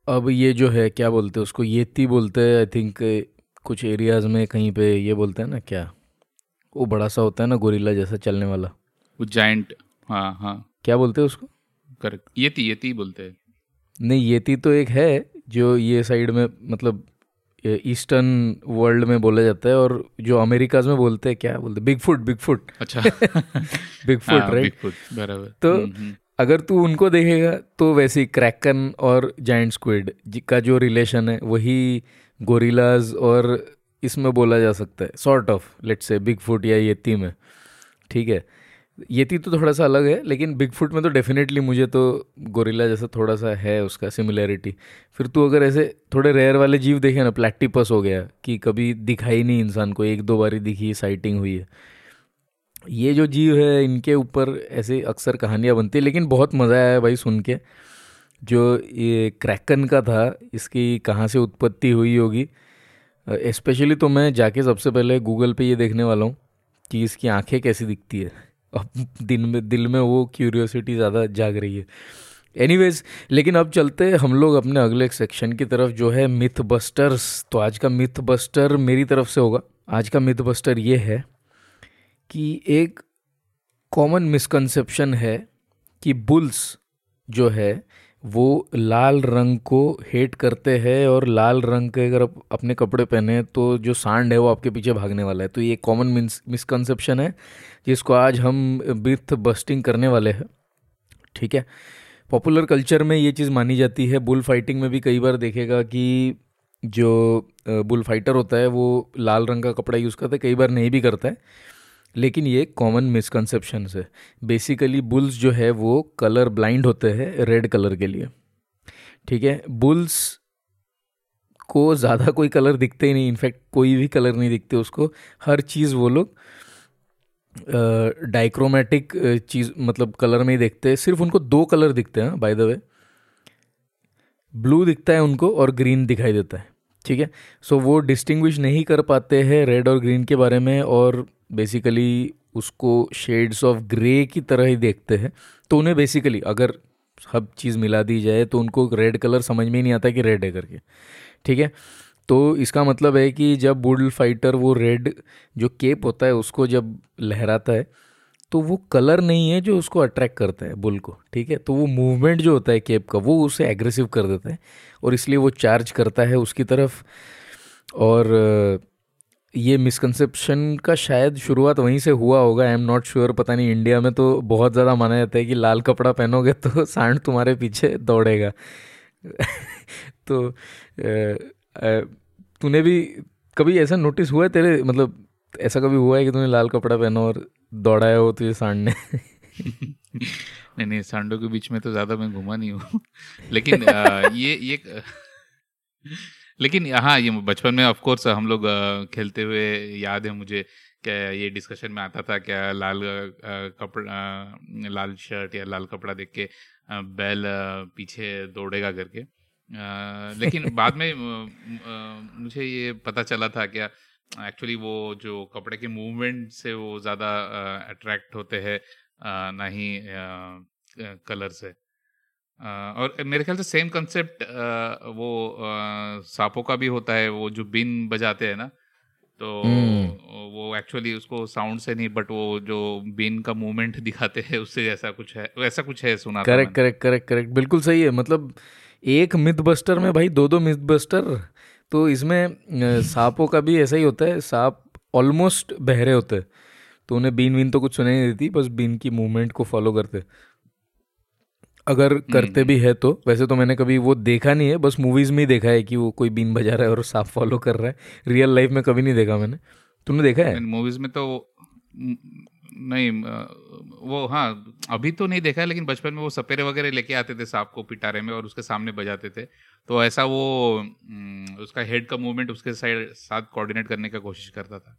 अब ये जो है, क्या बोलते हैं उसको, येती बोलते हैं आई थिंक कुछ एरियाज़ में कहीं पे ये बोलते हैं ना, क्या? वो बड़ा सा होता है ना गोरिल्ला जैसा चलने वाला। वो जाइंट हाँ हाँ। क्या बोलते हैं उसको? करेक्ट येती येती बोलते हैं। नहीं येती तो एक है जो ये साइड में मतलब ईस्टर्न वर्ल्ड में बोला जाता है और जो अमेरिका में बोलते हैं क्या बोलते बिग फुट बिग फुट अच्छा। बिग फुट राइट फुट बराबर। तो हम्म, हम्म। अगर तू उनको देखेगा तो वैसे क्रैकन और जाइंट स्क्विड का जो रिलेशन है वही गोरिलाज और इसमें बोला जा सकता है sort of let's say big foot या येती में। ठीक है? येती तो थोड़ा सा अलग है, लेकिन बिग फुट में तो डेफिनेटली मुझे तो गोरिल्ला जैसा थोड़ा सा है उसका सिमिलैरिटी फिर तू अगर ऐसे थोड़े रेयर वाले जीव देखे ना प्लैक्टिपस हो गया, कि कभी दिखाई नहीं इंसान को, एक दो बारी दिखी साइटिंग हुई है। ये जो जीव है, इनके ऊपर ऐसे अक्सर कहानियाँ बनती है, लेकिन बहुत मज़ा आया भाई सुन के। जो ये क्रैकन का था, इसकी कहाँ से उत्पत्ति हुई होगी स्पेशली तो मैं जाके सबसे पहले गूगल पे ये देखने वाला हूँ, कि इसकी आँखें कैसी दिखती है। अब दिन में, दिल में वो क्यूरियोसिटी ज़्यादा जाग रही है। एनीवेज लेकिन अब चलते हम लोग अपने अगले सेक्शन की तरफ़ जो है मिथ बस्टर्स तो आज का मिथ बस्टर मेरी तरफ़ से होगा। आज का मिथ बस्टर ये है कि एक कॉमन मिसकंसेप्शन है कि बुल्स जो है वो लाल रंग को हेट करते हैं और लाल रंग के अगर आप अपने कपड़े पहने तो जो सांड है वो आपके पीछे भागने वाला है। तो ये कॉमन मिसकंसेप्शन है जिसको आज हम बिथ बस्टिंग करने वाले हैं। ठीक है? पॉपुलर कल्चर में ये चीज़ मानी जाती है। बुल फाइटिंग में भी कई बार देखेगा कि जो बुल फाइटर होता है वो लाल रंग का कपड़ा यूज़ करता है, कई बार नहीं भी करता है। लेकिन ये कॉमन मिसकंसेप्शन है। बेसिकली बुल्स जो है वो कलर ब्लाइंड होते हैं रेड कलर के लिए। ठीक है? बुल्स को ज़्यादा कोई कलर दिखते ही नहीं। इनफैक्ट कोई भी कलर नहीं दिखते उसको। हर चीज़ वो लोग डाइक्रोमेटिक चीज़ मतलब कलर में ही देखते हैं। सिर्फ़ उनको दो कलर दिखते हैं बाय द वे ब्लू दिखता है उनको और ग्रीन दिखाई देता है। ठीक है? सो वो डिस्टिंग्विश नहीं कर पाते हैं रेड और ग्रीन के बारे में और बेसिकली उसको शेड्स ऑफ़ ग्रे की तरह ही देखते हैं तो उन्हें बेसिकली अगर सब चीज़ मिला दी जाए तो उनको रेड कलर समझ में ही नहीं आता कि रेड है करके। ठीक है? तो इसका मतलब है कि जब बुल फाइटर वो रेड जो केप होता है, उसको जब लहराता है तो वो कलर नहीं है जो उसको अट्रैक्ट करता है बुल को। ठीक है? तो वो मूवमेंट जो होता है केप का, वो उसे एग्रेसिव कर देता है, और इसलिए वो चार्ज करता है उसकी तरफ़। और ये मिसकंसेप्शन का शायद शुरुआत वहीं से हुआ होगा आई एम नॉट श्योर पता नहीं इंडिया में तो बहुत ज़्यादा माना जाता है कि लाल कपड़ा पहनोगे तो [LAUGHS] सांड तुम्हारे पीछे दौड़ेगा। [LAUGHS] तो तूने भी कभी ऐसा नोटिस हुआ है तेरे मतलब ऐसा कभी हुआ है कि तूने लाल कपड़ा पहना और दौड़ाया हो तुझे सांड ने? [LAUGHS] नहीं नहीं सांडों के बीच में तो ज़्यादा मैं घुमा नहीं हूँ। लेकिन आ, ये ये लेकिन हाँ ये बचपन में ऑफकोर्स हम लोग खेलते हुए याद है मुझे क्या ये डिस्कशन में आता था क्या लाल कपड़ा लाल शर्ट या लाल कपड़ा देख के बैल पीछे दौड़ेगा करके। लेकिन [LAUGHS] बाद में मुझे ये पता चला था क्या एक्चुअली वो जो कपड़े के मूवमेंट से वो ज़्यादा अट्रैक्ट होते हैं ना ही कलर से। और मेरे ख्याल से सेम कंसेप्ट वो सांपों का भी होता है वो जो बिन बजाते हैं ना तो हम्म। वो एक्चुअली उसको साउंड से नहीं बट वो जो बिन का मूवमेंट दिखाते हैं उससे ऐसा कुछ है वैसा कुछ है सुना करेक्ट करेक्ट करेक्ट करेक्ट बिल्कुल सही है। मतलब एक मिथ बस्टर में भाई दो दो मिथ बस्टर तो इसमें सांपों का भी ऐसा ही होता है सांप ऑलमोस्ट बहरे होते हैं तो उन्हें बीन वीन तो कुछ सुनाई नहीं देती बस बीन की मूवमेंट को फॉलो करते अगर हम्म, करते भी हम्म। है तो। वैसे तो मैंने कभी वो देखा नहीं है बस मूवीज़ में ही देखा है कि वो कोई बीन बजा रहा है और सांप फॉलो कर रहा है। रियल लाइफ में कभी नहीं देखा मैंने। तुमने देखा है? मूवीज़ में तो नहीं वो हाँ अभी तो नहीं देखा है लेकिन बचपन में वो सपेरे वगैरह लेके आते थे सांप को पिटारे में और उसके सामने बजाते थे। तो ऐसा वो उसका हेड का मूवमेंट उसके साइड साथ कोऑर्डिनेट करने का कोशिश करता था।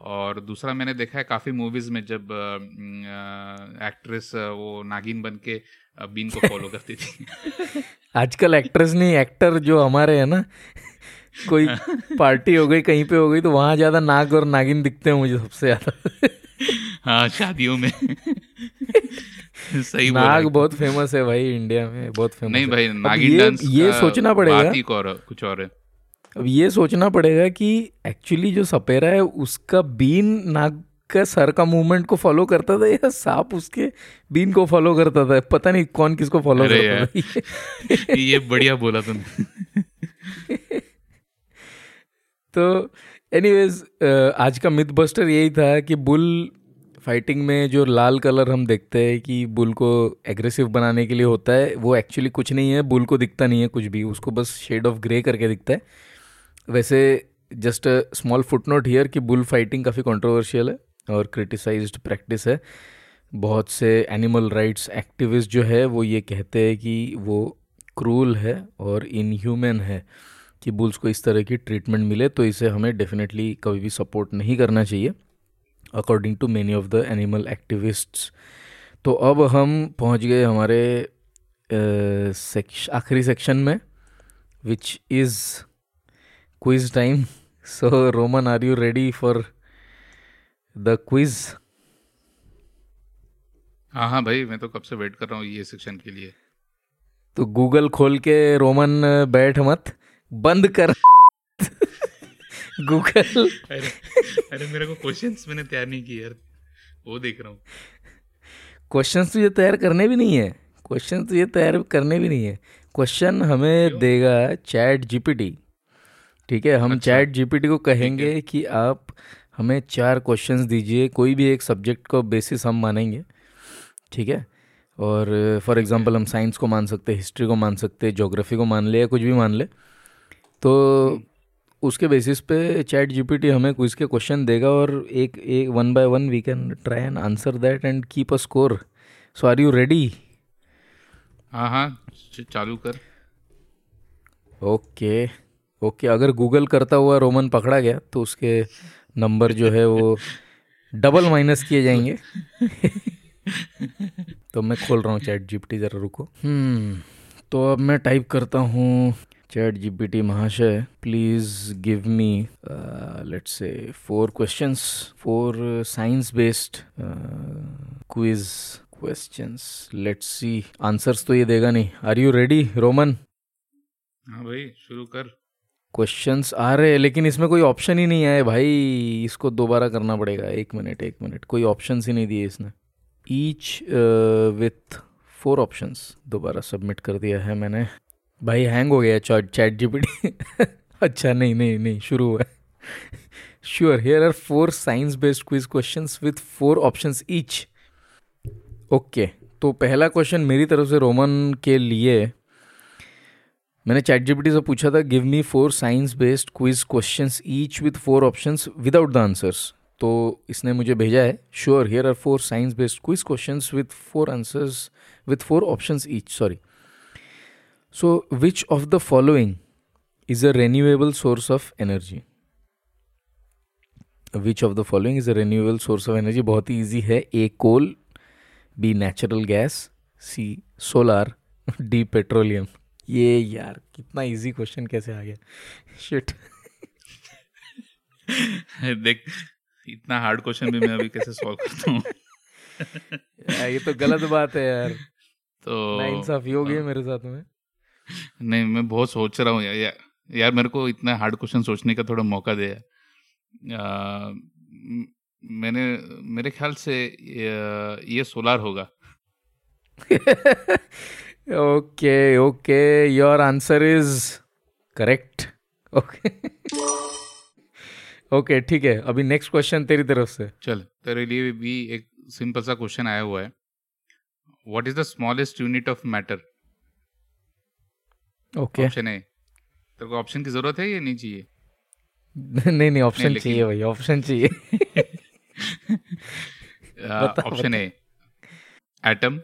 और दूसरा मैंने देखा है काफ़ी मूवीज़ में जब एक्ट्रेस वो नागिन बन के बीन को फॉलो करती थी। [LAUGHS] आजकल एक्ट्रेस नहीं एक्टर जो हमारे है ना कोई [LAUGHS] पार्टी हो गई कहीं पे हो गई तो वहाँ ज़्यादा नाग और नागिन दिखते हैं मुझे सबसे ज़्यादा। [LAUGHS] हाँ शादियों में। सही नाग बहुत फ़ेमस है भाई इंडिया में बहुत फ़ेमस नहीं भाई नागिन डांस ये सोचना पड़ेगा। और कुछ और है। अब ये सोचना पड़ेगा कि एक्चुअली जो सपेरा है उसका बीन नाग का सर का मूवमेंट को फॉलो करता था या सांप उसके बीन को फॉलो करता था? पता नहीं कौन किसको फॉलो करता था। [LAUGHS] ये बढ़िया बोला तुमने [LAUGHS] तो एनीवेज आज का मिथ बस्टर यही था कि बुल फाइटिंग में जो लाल कलर हम देखते हैं कि बुल को एग्रेसिव बनाने के लिए होता है वो एक्चुअली कुछ नहीं है बुल को दिखता नहीं है कुछ भी उसको बस शेड ऑफ़ ग्रे करके दिखता है। वैसे just small foot note here कि बुल फाइटिंग काफ़ी कंट्रोवर्शियल है। और क्रिटिसाइज्ड प्रैक्टिस है। बहुत से एनिमल राइट्स एक्टिविस्ट जो है वो ये कहते हैं कि वो क्रूल है और इनह्यूमन है कि बुल्स को इस तरह की ट्रीटमेंट मिले तो इसे हमें डेफिनेटली कभी भी सपोर्ट नहीं करना चाहिए according to many of the animal activists तो अब हम पहुँच गए हमारे सेक्श आखिरी सेक्शन में which is quiz time So, Roman are you ready for the quiz? हाँ हाँ भाई मैं तो कब से वेट कर रहा हूँ ये सेक्शन के लिए। तो गूगल खोल के रोमन बैठ मत बंद कर। गूगल अरे अरे मेरे को क्वेश्चंस मैंने तैयार नहीं किए यार वो देख रहा हूँ। क्वेश्चंस तो ये तैयार करने भी नहीं है। क्वेश्चन तो ये तैयार करने भी नहीं है। क्वेश्चन हमें देगा चैट जीपीटी ठीक है हम अच्छा। चैट जीपीटी को कहेंगे कि आप हमें चार क्वेश्चंस दीजिए। कोई भी एक सब्जेक्ट को बेसिस हम मानेंगे ठीक है? और फॉर एग्जांपल हम साइंस को मान सकते हिस्ट्री को मान सकते जोग्राफी को मान ले या कुछ भी मान ले तो उसके बेसिस पे चैट जीपीटी हमें कुछ के क्वेश्चन देगा और एक एक one by one we can try and answer that and keep a score so are you ready हाँ हाँ चालू कर। Okay okay. ओके अगर गूगल करता हुआ रोमन पकड़ा गया तो उसके नंबर जो है वो डबल माइनस किए जाएँगे। तो मैं खोल रहा हूँ चैट जीपीटी, ज़रा रुको। हम्म तो अब मैं टाइप करता हूँ चैट जीपीटी महाशय। Please give me let's say four questions four science based quiz questions let's see answers तो ये देगा नहीं। आर यू रेडी रोमन हाँ भाई, शुरू कर। क्वेश्चंस आ रहे हैं, लेकिन इसमें कोई ऑप्शन ही नहीं आए भाई। इसको दोबारा करना पड़ेगा। एक मिनट एक मिनट कोई ऑप्शन ही नहीं दिए इसने। ईच विथ फोर ऑप्शंस दोबारा सबमिट कर दिया है मैंने। भाई हैंग हो गया चैट चैट जीपीटी अच्छा नहीं नहीं नहीं, शुरू हुआ sure here are four science based quiz question with four options each okay तो पहला क्वेश्चन मेरी तरफ़ से रोमन के लिए मैंने चैट जीपीटी से पूछा था give me four science based quiz question each with four option without the answers तो इसने मुझे भेजा है sure here are four science based quiz question with four answers with four option each sorry so which of the following is a renewable source of energy which of the following is a renewable source of energy बहुत ही easy है. A coal B natural gas C solar D petroleum ये यार कितना easy question कैसे आ गया? Shit [LAUGHS] देख इतना हार्ड क्वेश्चन भी मैं अभी कैसे सॉल्व करता हूँ? [LAUGHS] ये तो गलत बात है यार। तो इंसाफी हो गई मेरे साथ में। नहीं मैं बहुत सोच रहा हूँ यार, यार यार मेरे को इतना हार्ड क्वेश्चन सोचने का थोड़ा मौका दे। मैंने मेरे ख्याल से ये, ये सोलार होगा। [LAUGHS] Okay okay your answer is correct okay okay ठीक है. अभी नेक्स्ट क्वेश्चन तेरी तरफ़ से. चल तेरे लिए भी एक सिंपल सा क्वेश्चन आया हुआ है. What is the smallest unit of matter okay option A तेरे को ऑप्शन की ज़रूरत है या नहीं चाहिए? [LAUGHS] नहीं नहीं ऑप्शन चाहिए भाई ऑप्शन चाहिए. Option A atom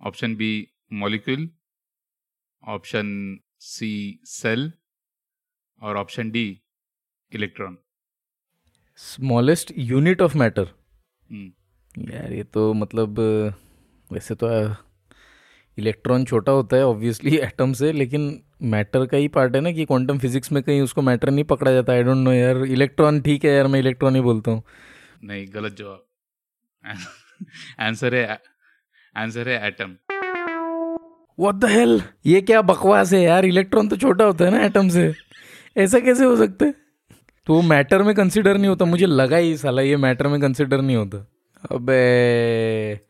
option B molecule option C cell और option D electron smallest unit of matter यार ये तो मतलब वैसे तो इलेक्ट्रॉन छोटा होता है ऑब्वियसली एटम [LAUGHS] से लेकिन मैटर का ही पार्ट है ना कि क्वांटम फिजिक्स में कहीं उसको मैटर नहीं पकड़ा जाता. आई डोंट नो यार इलेक्ट्रॉन ठीक है यार मैं इलेक्ट्रॉन ही बोलता हूँ. नहीं गलत जवाब. [LAUGHS] आंसर है आंसर है एटम व्हाट द हेल ये क्या बकवास है यार? इलेक्ट्रॉन तो छोटा होता है ना एटम से। ऐसा कैसे हो सकता है? तो मैटर में कंसिडर नहीं होता। मुझे लगा ही साला ये मैटर में कंसिडर नहीं होता। अबे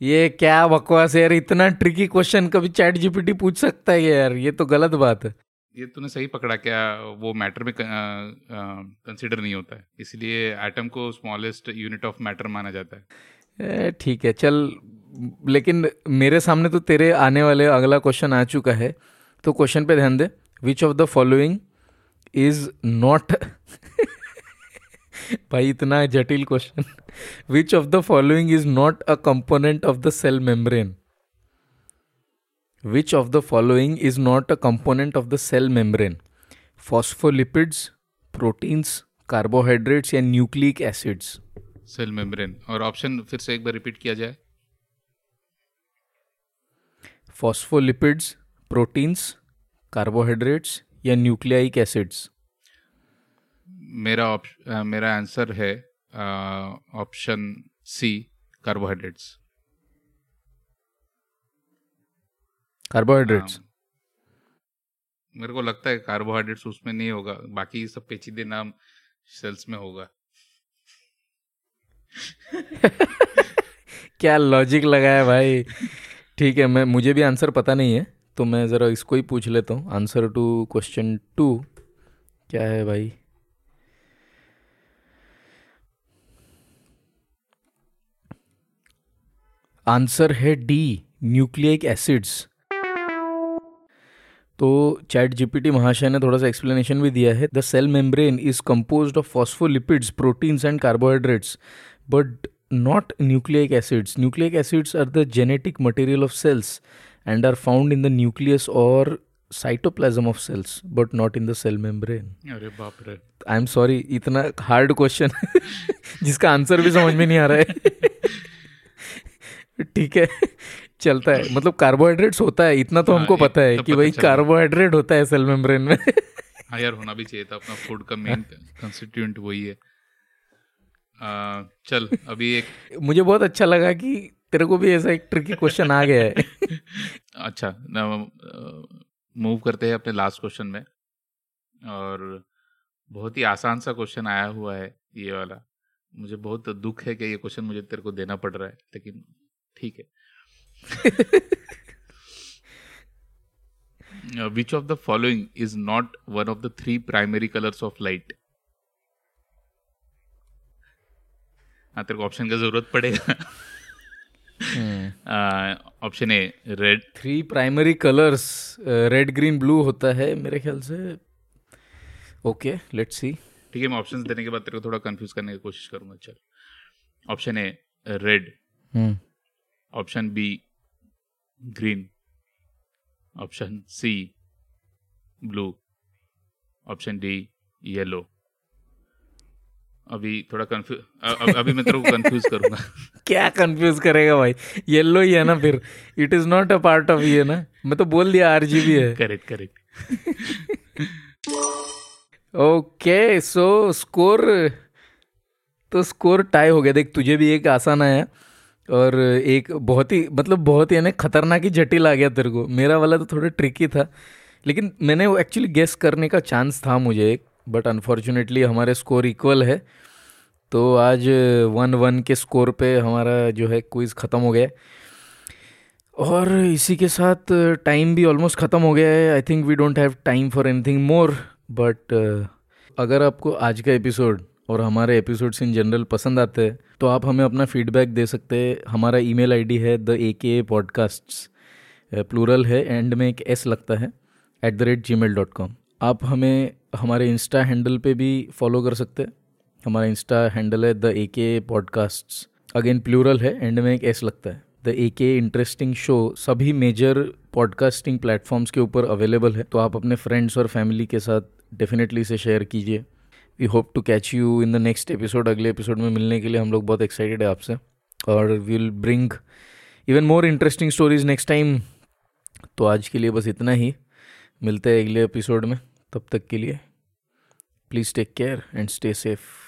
ये क्या बकवास है यार? इतना ट्रिकी क्वेश्चन कभी चैट जीपीटी पूछ सकता है यार? ये तो गलत बात है। ये तूने सही पकड़ा क्या? वो मैटर में कंसिडर नहीं होता है। इसलिए एटम को स्मॉलेस्ट यूनिट ऑफ़ मैटर माना जाता है। ठीक है चल। लेकिन मेरे सामने तो तेरे आने वाले अगला क्वेश्चन आ चुका है तो क्वेश्चन पे ध्यान दे। Which of the following is not भाई, इतना जटिल question which of the following is not a component of the cell membrane which of the following is not a component of the cell membrane phospholipids proteins carbohydrates या nucleic acids cell membrane और option फिर से एक बार repeat किया जाए। Phospholipids proteins carbohydrates या nucleic acids मेरा आ, मेरा आंसर है ऑप्शन सी कार्बोहाइड्रेट्स कार्बोहाइड्रेट्स मेरे को लगता है कार्बोहाइड्रेट्स उसमें नहीं होगा बाकी सब पेचीदे नाम सेल्स में होगा। [LAUGHS] क्या लॉजिक लगाया भाई? ठीक है, मैं, मुझे भी आंसर पता नहीं है तो मैं ज़रा इसको ही पूछ लेता हूँ। आंसर टू क्वेश्चन टू क्या है भाई? आंसर है डी न्यूक्लियक एसिड्स तो चैट जीपीटी महाशय ने थोड़ा सा एक्सप्लेनेशन भी दिया है। The cell membrane is compose of phospholipids proteins and carbohydrates but not nucleic acids. Nucleic acids are the genetic material of cells and are found in the nucleus or cytoplasm of cells, but not in the cell membrane. अरे बाप रे। I am sorry इतना hard question [LAUGHS] जिसका answer भी समझ में नहीं आ रहा है। [LAUGHS] ठीक है चलता है। मतलब कार्बोहाइड्रेट्स होता है इतना तो हाँ, हमको पता है कि भाई कार्बोहाइड्रेट होता है सेल मेम्ब्रेन में। हाँ यार होना भी चाहिए था अपना फ़ूड का मेन कंस्टिट्यूएंट [LAUGHS] वही है। चल अभी एक [LAUGHS] मुझे बहुत अच्छा लगा कि तेरे को भी ऐसा एक ट्रिकी क्वेश्चन आ गया है। [LAUGHS] अच्छा मूव करते हैं अपने लास्ट क्वेश्चन में। और बहुत ही आसान सा क्वेश्चन आया हुआ है ये वाला। मुझे बहुत दुख है कि ये क्वेश्चन मुझे तेरे को देना पड़ रहा है लेकिन ठीक है। Which of the following is not one of the three primary colours of light हाँ तेरे को ऑप्शन का ज़रूरत पड़ेगा। Option A red three primary colours red green blue होता है मेरे ख्याल से। ओके लेट्स सी ठीक है मैं ऑप्शन देने के बाद तेरे को थोड़ा कंफ्यूज करने की कोशिश करूँगा चल। Option A red option B green option C blue option D yellow अभी थोड़ा कंफ्यूज अभी मैं तेरे को कंफ्यूज करूँगा। [LAUGHS] क्या कंफ्यूज करेगा भाई? येलो ही है ना फिर। It is not a part of ये ना। मैं तो बोल दिया आरजीबी है। Correct correct okay so score तो स्कोर टाई हो गया। देख तुझे भी एक आसान आया। और एक बहुत ही मतलब बहुत ही यानी खतरनाक ही जटिल आ गया तेरे को। मेरा वाला तो थोड़ा ट्रिकी था। लेकिन मैंने वो एक्चुअली गेस करने का चांस था मुझे एक। बट अनफॉर्चुनेटली हमारे स्कोर इक्वल है। तो आज वन वन के स्कोर पे हमारा जो है क्विज़ ख़त्म हो गया और इसी के साथ टाइम भी ऑलमोस्ट ख़त्म हो गया है। I think we don't have time for anything more but अगर आपको आज का एपिसोड और हमारे एपिसोड्स इन जनरल पसंद आते हैं तो आप हमें अपना फीडबैक दे सकते हैं। हमारा ईमेल आईडी है the A K podcast plural है एंड में एक एस लगता है at the rate Gmail dot com आप हमें हमारे इंस्टा हैंडल पे भी फॉलो कर सकते हैं। हमारा इंस्टा हैंडल है the A K podcast again plural है एंड में एक एस लगता है। The A K interesting show सभी मेजर पॉडकास्टिंग प्लेटफॉर्म्स के ऊपर अवेलेबल है। तो आप अपने फ्रेंड्स और फैमिली के साथ डेफिनेटली इसे शेयर कीजिए। We hope to catch you in the next episode अगले एपिसोड में मिलने के लिए हम लोग बहुत एक्साइटेड है आपसे। और we will bring even more interesting stories next time तो आज के लिए बस इतना ही। मिलते हैं अगले एपिसोड में। तब तक के लिए please take care and stay safe